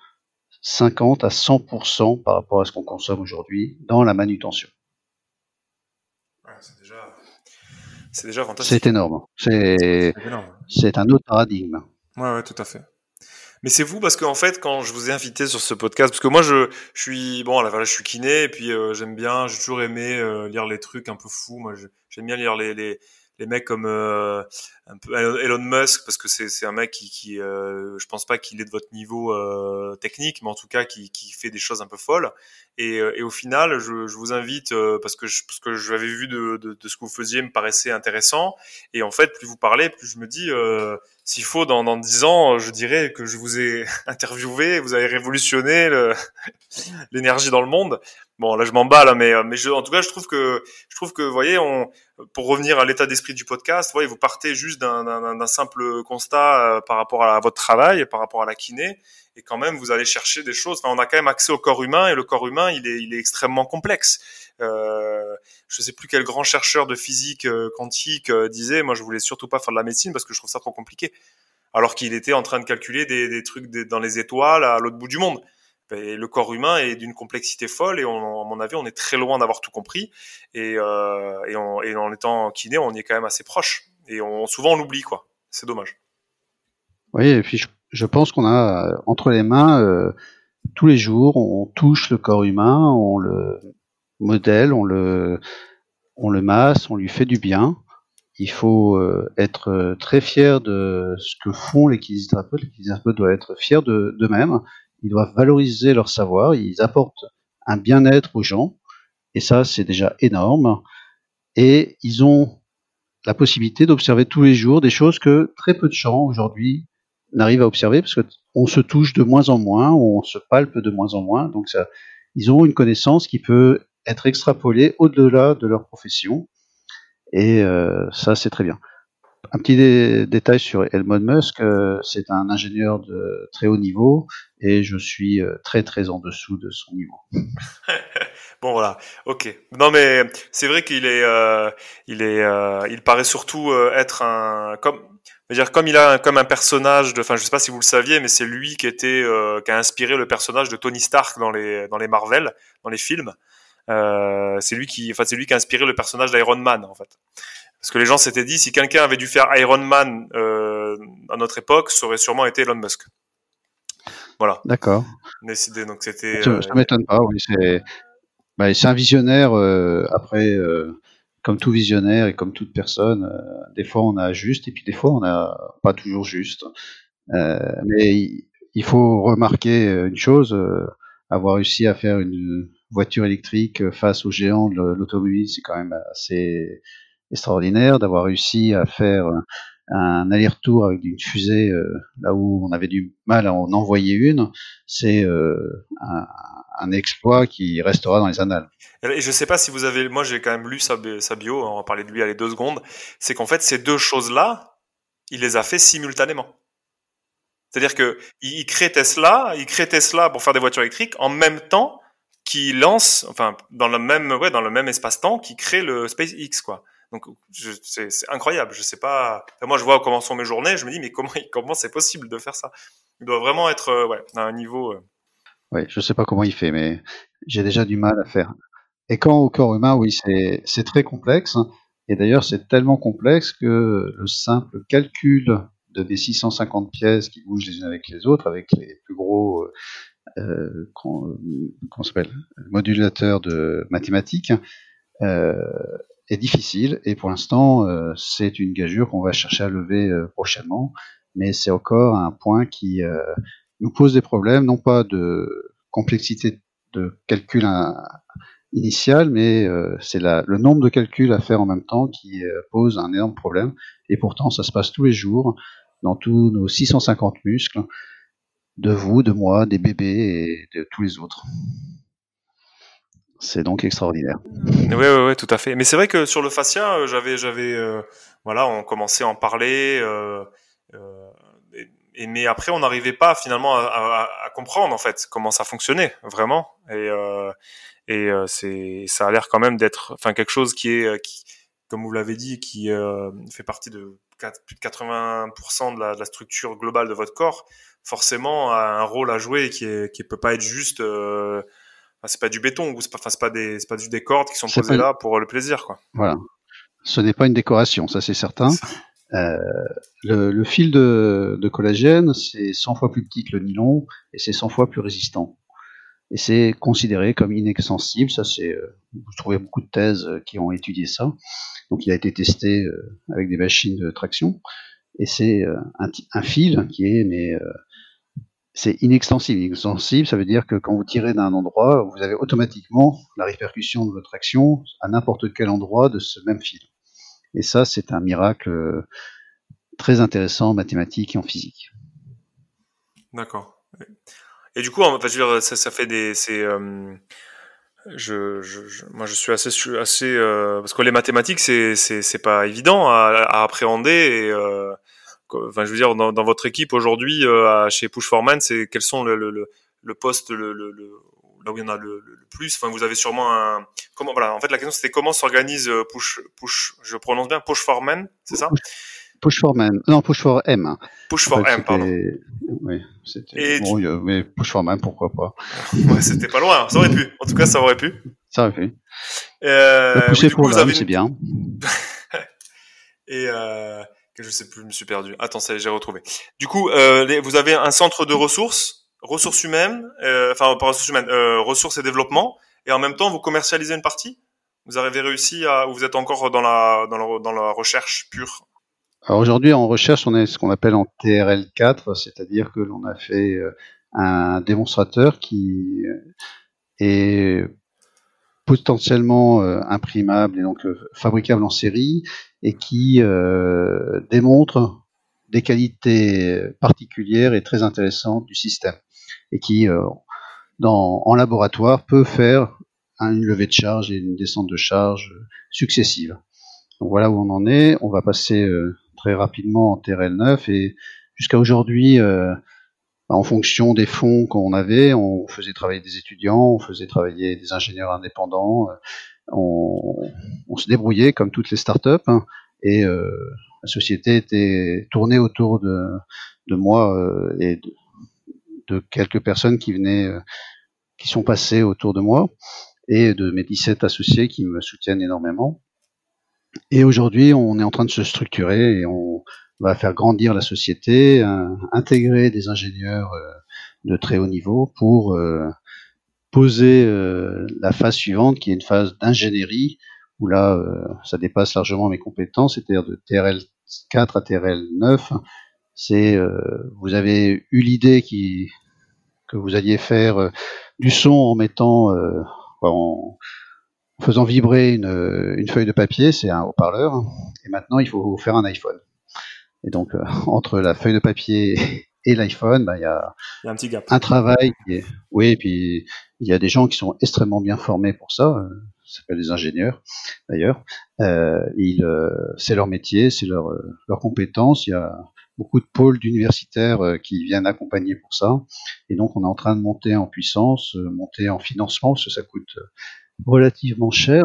50 à 100% par rapport à ce qu'on consomme aujourd'hui dans la manutention. c'est déjà, c'est déjà fantastique. C'est énorme. C'est, c'est un autre paradigme. Ouais, ouais, tout à fait. Mais c'est vous parce qu'en fait, quand je vous ai invité sur ce podcast, parce que moi, je, je suis bon, là, voilà, je suis kiné et puis euh, j'aime bien, j'ai toujours aimé euh, lire les trucs un peu fous. Moi, j'aime bien lire les, les, les mecs comme euh, Elon Musk parce que c'est un mec qui, qui euh, je pense pas qu'il est de votre niveau euh, technique mais en tout cas qui, fait des choses un peu folles. Et, et au final je, vous invite parce que je, parce que j'avais vu de, ce que vous faisiez me paraissait intéressant. Et en fait plus vous parlez plus je me dis s'il faut dans dans dix ans je dirais que je vous ai interviewé vous avez révolutionné l'énergie dans le monde bon là je m'emballe mais mais je, en tout cas je trouve que je trouve que vous voyez pour revenir à l'état d'esprit du podcast, vous partez juste d'un simple constat euh, par rapport à votre travail, par rapport à la kiné, et quand même vous allez chercher des choses. Enfin, on a quand même accès au corps humain et le corps humain il est extrêmement complexe. Euh, je sais plus quel grand chercheur de physique euh, quantique euh, disait, moi je voulais surtout pas faire de la médecine parce que je trouve ça trop compliqué, alors qu'il était en train de calculer des, trucs dans les étoiles à l'autre bout du monde le corps humain est d'une complexité folle et à mon avis, on est très loin d'avoir tout compris. Et, euh, et, en étant kiné, on y est quand même assez proche. Et souvent, on l'oublie, quoi. C'est dommage. Oui, et puis je, pense qu'on a entre les mains tous les jours, on touche le corps humain, on le modèle, on le, on masse, on lui fait du bien. il faut euh, être très fier de ce que font les kinésithérapeutes. Les kinésithérapeutes doivent être fiers d'eux-mêmes. Ils doivent valoriser leur savoir. Ils apportent un bien-être aux gens. Et ça, c'est déjà énorme. Et ils ont la possibilité d'observer tous les jours des choses que très peu de gens aujourd'hui n'arrivent à observer parce qu'on se touche de moins en moins, on se palpe de moins en moins. Donc ça, ils ont une connaissance qui peut être extrapolée au-delà de leur profession. Et euh, ça, c'est très bien. Un petit détail sur Elon Musk, euh, c'est un ingénieur de très haut niveau et je suis euh, très très en dessous de son niveau. bon voilà, ok. Non mais c'est vrai qu'il est, il est, il paraît surtout être un comme dire comme il a comme un personnage de, enfin je sais pas si vous le saviez, mais c'est lui qui était qui a inspiré le personnage de Tony Stark dans les dans les Marvel, dans les films. Euh, c'est lui qui, enfin c'est lui qui a inspiré le personnage d'Iron Man en fait. Parce que les gens s'étaient dit si quelqu'un avait dû faire Iron Man euh, à notre époque, ça aurait sûrement été Elon Musk. Voilà. D'accord. Décidé, donc c'était. Ça, euh, m'étonne pas. Oui, c'est. Bah, c'est un visionnaire. Après, comme tout visionnaire et comme toute personne, des fois on a juste et puis des fois on n'a pas toujours juste. mais il, faut remarquer une chose avoir réussi à faire une voiture électrique euh, face aux géants de l'automobile, c'est quand même assez extraordinaire d'avoir réussi à faire un aller-retour avec une fusée euh, là où on avait du mal à en envoyer une, c'est euh, un, exploit qui restera dans les annales. Et je sais pas si vous avez, moi j'ai quand même lu sa, bio, on va parler de lui à les deux secondes, c'est qu'en fait ces deux choses-là, il les a fait simultanément. C'est-à-dire que il crée Tesla, il crée Tesla pour faire des voitures électriques en même temps qu'il lance, enfin dans le même ouais dans le même espace-temps, qui crée le SpaceX quoi. Donc c'est incroyable. Je sais pas. moi je vois comment sont mes journées, je me dis mais comment comment c'est possible de faire ça? Il doit vraiment être euh, ouais à un niveau. Euh... Oui, je sais pas comment il fait, mais j'ai déjà du mal à faire. Et quand au corps humain, oui, c'est très complexe. Et d'ailleurs, c'est tellement complexe que le simple calcul de des 650 pièces qui bougent les unes avec les autres, avec les plus gros euh, qu'on s'appelle modulateur de mathématiques, euh, est difficile. Et pour l'instant, euh, c'est une gageure qu'on va chercher à lever euh, prochainement. Mais c'est encore un point qui nous pose des problèmes, non pas de complexité de calcul initial, mais c'est le nombre de calculs à faire en même temps qui pose un énorme problème. Et pourtant, ça se passe tous les jours dans tous nos 650 muscles, de vous, de moi, des bébés et de tous les autres. C'est donc extraordinaire. Oui, oui, oui, tout à fait. Mais c'est vrai que sur le fascia, euh, j'avais, j'avais, euh, voilà, on commençait à en parler, euh, et, mais après, on n'arrivait pas finalement à, à, comprendre en fait comment ça fonctionnait vraiment. Et, et c'est, ça a l'air quand même d'être, enfin, quelque chose qui est, qui, comme vous l'avez dit, qui fait partie de plus de 80% de la, de la, structure globale de votre corps, forcément a un rôle à jouer qui qui peut pas être juste euh, c'est pas du béton ou c'est pas c'est pas des c'est pas des cordes qui sont posées là pour le plaisir quoi. Voilà. Ce n'est pas une décoration, ça c'est certain. Euh, le, le, fil de, de collagène, c'est 100 fois plus petit que le nylon et c'est 100 fois plus résistant. Et c'est considéré comme inextensible. Ça, c'est, euh, vous trouvez beaucoup de thèses qui ont étudié ça. Donc, il a été testé euh, avec des machines de traction. Et c'est euh, un, un, fil qui est, mais c'est inextensible. Inextensible, ça veut dire que quand vous tirez d'un endroit, vous avez automatiquement la répercussion de votre action à n'importe quel endroit de ce même fil. Et ça, c'est un miracle euh, très intéressant en mathématiques et en physique. D'accord. Et du coup, je veux dire, ça, fait des, c'est, euh, je, moi, je suis assez, assez, euh, parce que les mathématiques, c'est, c'est, c'est pas évident à, appréhender euh, enfin, je veux dire, dans, votre équipe aujourd'hui, chez Push for Man, c'est quels sont le, le, le poste le, le, là où il y en a le, plus? Enfin, vous avez sûrement un. Comment voilà. En fait, la question c'était comment s'organise Push Push. Je prononce bien Push c'est ça? Push for Man. Non, Push for M. Push for M, pardon. Oui, c'était. Bon, mais Push for Man, pourquoi pas Ouais, c'était pas loin. Ça aurait pu. En tout cas, ça aurait pu. Ça aurait pu. Euh, pousser oui, pour l'homme, c'est bien. Et euh, je sais plus, je me suis perdu. Attends, ça j'ai retrouvé. Du coup, euh, vous avez un centre de ressources, ressources humaines, euh, enfin pas ressources humaines, euh, ressources et développement, et en même temps vous commercialisez une partie? Vous avez réussi à, ou vous êtes encore dans la, dans la, dans la recherche pure Alors aujourd'hui, en recherche, on est ce qu'on appelle en TRL4, c'est-à-dire que l'on a fait euh, un démonstrateur qui est potentiellement euh, imprimable et donc fabricable en série et qui démontre des qualités particulières et très intéressantes du système et qui, en laboratoire, peut faire une levée de charge et une descente de charge successive. Donc voilà où on en est. On va passer euh, très rapidement en TRL9 et jusqu'à aujourd'hui, euh, en fonction des fonds qu'on avait, on faisait travailler des étudiants, on faisait travailler des ingénieurs indépendants, euh, on, se débrouillait comme toutes les startups hein, et la société était tournée autour de, moi et de, de, quelques personnes qui venaient, qui sont passées autour de moi et de mes 17 associés qui me soutiennent énormément. Et aujourd'hui, on est en train de se structurer et on va faire grandir la société, euh, intégrer des ingénieurs euh, de très haut niveau pour euh, poser la phase suivante, qui est une phase d'ingénierie, où là, ça dépasse largement mes compétences, c'est-à-dire de TRL 4 à TRL 9. C'est, vous avez eu l'idée qui, que vous alliez faire du son en mettant en, faisant vibrer une, feuille de papier, c'est un haut-parleur, et maintenant il faut faire un iPhone. Et donc euh, entre la feuille de papier et l'iPhone, bah, il y a, un petit gap. Un travail. oui, et puis il y a des gens qui sont extrêmement bien formés pour ça. Euh, ça s'appelle des ingénieurs d'ailleurs. Euh, c'est leur métier, c'est leur, leur compétence. Il y a beaucoup de pôles d'universitaires qui viennent accompagner pour ça. Et donc, on est en train de monter en puissance, monter en financement, parce que ça coûte relativement cher.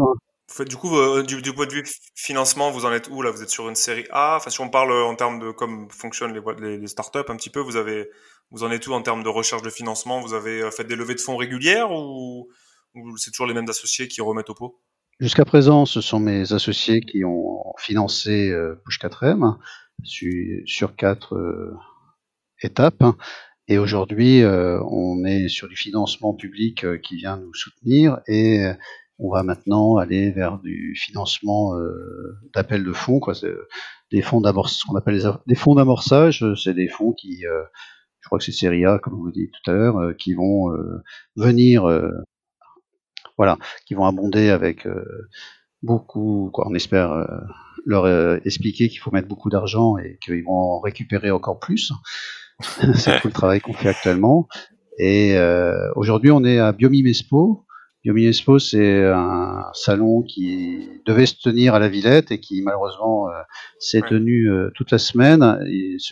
Du coup, euh, du, du, point de vue financement, vous en êtes où là? Vous êtes sur une série A? Enfin, si on parle en termes de comme fonctionnent les, les, startups un petit peu, vous avez, vous en êtes où en termes de recherche de financement? Vous avez euh, fait des levées de fonds régulières ou, c'est toujours les mêmes associés qui remettent au pot? Jusqu'à présent, ce sont mes associés qui ont financé euh, Push 4M sur, quatre étapes. Et aujourd'hui, on est sur du financement public qui vient nous soutenir et on va maintenant aller vers du financement euh, d'appel de fonds, quoi. des fonds d'amorçage, qu'on appelle des fonds d'amorçage, euh, c'est des fonds qui, euh, je crois que c'est série A, comme vous dites tout à l'heure, euh, qui vont venir, voilà, qui vont abonder avec beaucoup, quoi. On espère leur expliquer qu'il faut mettre beaucoup d'argent et qu'ils vont en récupérer encore plus. c'est tout le travail qu'on fait actuellement. Et aujourd'hui, on est à Biomimespo, Expo, c'est un salon qui devait se tenir à la Villette et qui malheureusement euh, s'est tenu euh, toute la semaine,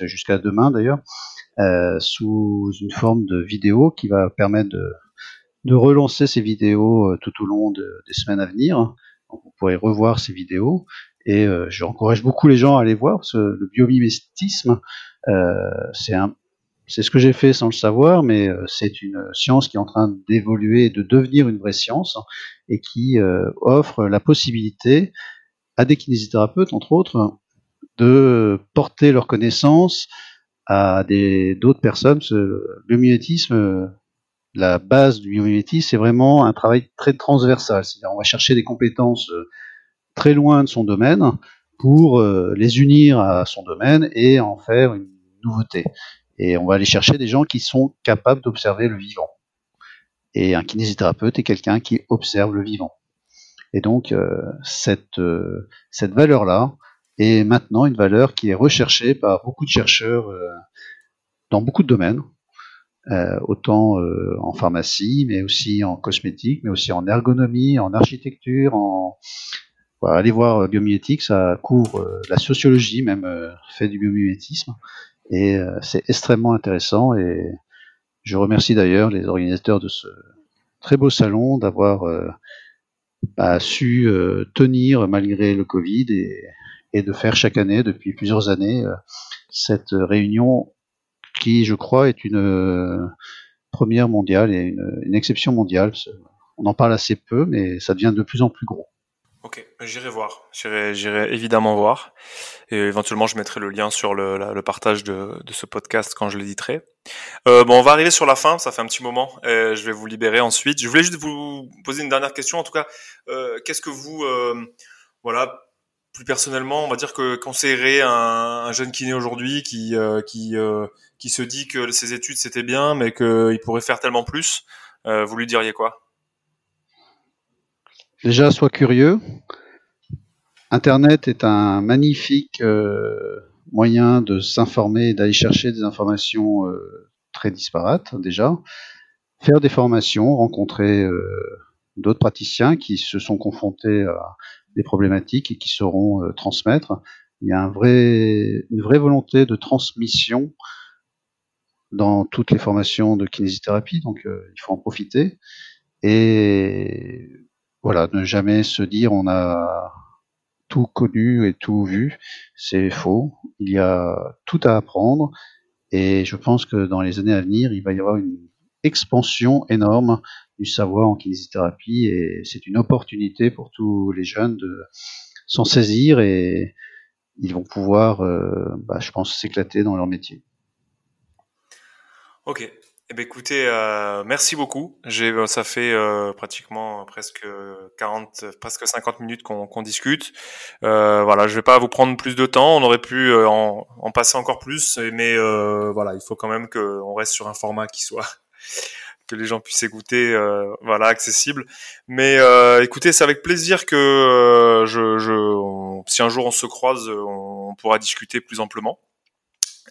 jusqu'à demain d'ailleurs, euh, sous une forme de vidéo qui va permettre de, de relancer ces vidéos tout au long des semaines à venir. vous pourrez revoir ces vidéos. Et j'encourage beaucoup les gens à aller voir parce que le biomimétisme, c'est un, c'est ce que j'ai fait sans le savoir, mais euh, c'est une science qui est en train d'évoluer, de devenir une vraie science, et qui euh, offre la possibilité à des kinésithérapeutes, entre autres, de porter leurs connaissances à d'autres personnes. Le biomimétisme, la base du biomimétisme, c'est vraiment un travail très transversal. C'est-à-dire, on va chercher des compétences euh, très loin de son domaine pour les unir à son domaine et en faire une nouveauté. Et on va aller chercher des gens qui sont capables d'observer le vivant. Et un kinésithérapeute est quelqu'un qui observe le vivant. Et donc euh, cette, euh, cette valeur-là est maintenant une valeur qui est recherchée par beaucoup de chercheurs euh, dans beaucoup de domaines, autant en pharmacie, mais aussi en cosmétique, mais aussi en ergonomie, en architecture, en allez voir biomimétique, ça couvre la sociologie même fait du biomimétisme et euh, c'est extrêmement intéressant et je remercie d'ailleurs les organisateurs de ce très beau salon d'avoir euh, bah, su euh, tenir malgré le Covid et, de faire chaque année depuis plusieurs années cette réunion qui, je crois, est une première mondiale et une exception mondiale. On en parle assez peu, mais ça devient de plus en plus gros. Ok, j'irai voir. J'irai évidemment voir. Et éventuellement, je mettrai le lien sur le, le partage de, de, ce podcast quand je l'éditerai. Euh, bon, on va arriver sur la fin. Ça fait un petit moment. Et je vais vous libérer ensuite. Je voulais juste vous poser une dernière question. En tout cas, euh, qu'est-ce que vous, euh, voilà, plus personnellement, on va dire que conseillerait un, un jeune kiné aujourd'hui qui euh, qui euh, qui se dit que ses études c'était bien, mais qu'il pourrait faire tellement plus. Euh, vous lui diriez quoi? Déjà, sois curieux. Internet est un magnifique euh, moyen de s'informer et d'aller chercher des informations euh, très disparates, déjà. Faire des formations, rencontrer euh, d'autres praticiens qui se sont confrontés à des problématiques et qui sauront transmettre. Il y a une vraie volonté de transmission dans toutes les formations de kinésithérapie, donc il faut en profiter. Et voilà, ne jamais se dire on a tout connu et tout vu, c'est faux. Il y a tout à apprendre et je pense que dans les années à venir, il va y avoir une expansion énorme du savoir en kinésithérapie et c'est une opportunité pour tous les jeunes de s'en saisir et ils vont pouvoir, euh, bah, je pense, s'éclater dans leur métier. Ok, eh ben écoutez, euh, merci beaucoup. J'ai, euh, ça fait euh, pratiquement presque 40, presque 50 minutes qu'on, discute. Euh, voilà, je vais pas vous prendre plus de temps. On aurait pu euh, en, en, passer encore plus, mais voilà, il faut quand même qu'on reste sur un format qui soit que les gens puissent écouter, voilà, accessible. Mais écoutez, c'est avec plaisir que je, je si un jour on se croise, on pourra discuter plus amplement.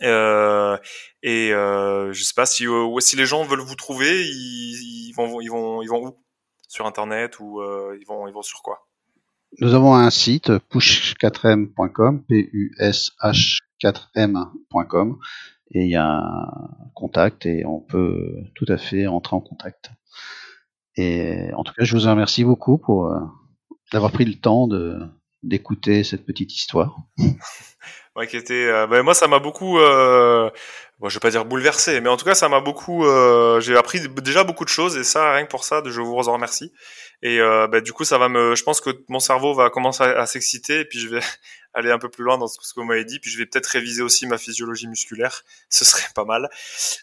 Euh, et euh, je sais pas si euh, si les gens veulent vous trouver, ils, ils, vont ils vont ils vont où? Sur internet ou euh, ils vont ils vont sur quoi? Nous avons un site push4m.com, p u s h 4m.com et il y a un contact et on peut tout à fait entrer en contact. Et en tout cas, je vous remercie beaucoup pour d'avoir pris le temps de d'écouter cette petite histoire. ouais, qui était, euh, ben, moi ça m'a beaucoup, euh, bon, je vais pas dire bouleversé, mais en tout cas ça m'a beaucoup, euh, j'ai appris déjà beaucoup de choses et ça rien que pour ça, je vous en remercie. Et euh, ben, du coup ça va me, je pense que mon cerveau va commencer à, s'exciter et puis je vais aller un peu plus loin dans ce, que vous m'avez dit, puis je vais peut-être réviser aussi ma physiologie musculaire, ce serait pas mal.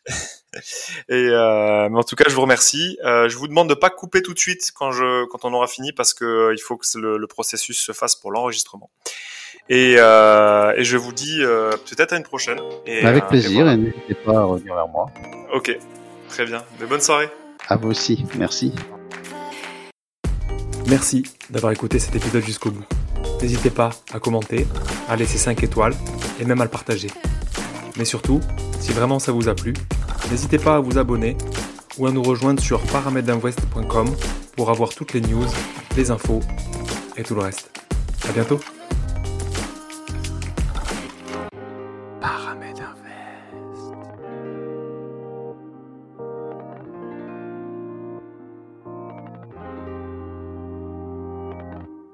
et euh, mais en tout cas je vous remercie. Euh, je vous demande de pas couper tout de suite quand je, quand on aura fini parce que il faut que le processus se fasse pour l'enregistrement. Et, euh, et, je vous dis euh, peut-être à une prochaine. Et, Avec plaisir, et, n'hésitez pas à revenir vers moi. Ok, très bien. Mais bonne soirée. À vous aussi, merci. Merci d'avoir écouté cet épisode jusqu'au bout. N'hésitez pas à commenter, à laisser 5 étoiles et même à le partager. Mais surtout, si vraiment ça vous a plu, n'hésitez pas à vous abonner ou à nous rejoindre sur paramèdinvest.com pour avoir toutes les news, les infos et tout le reste. À bientôt!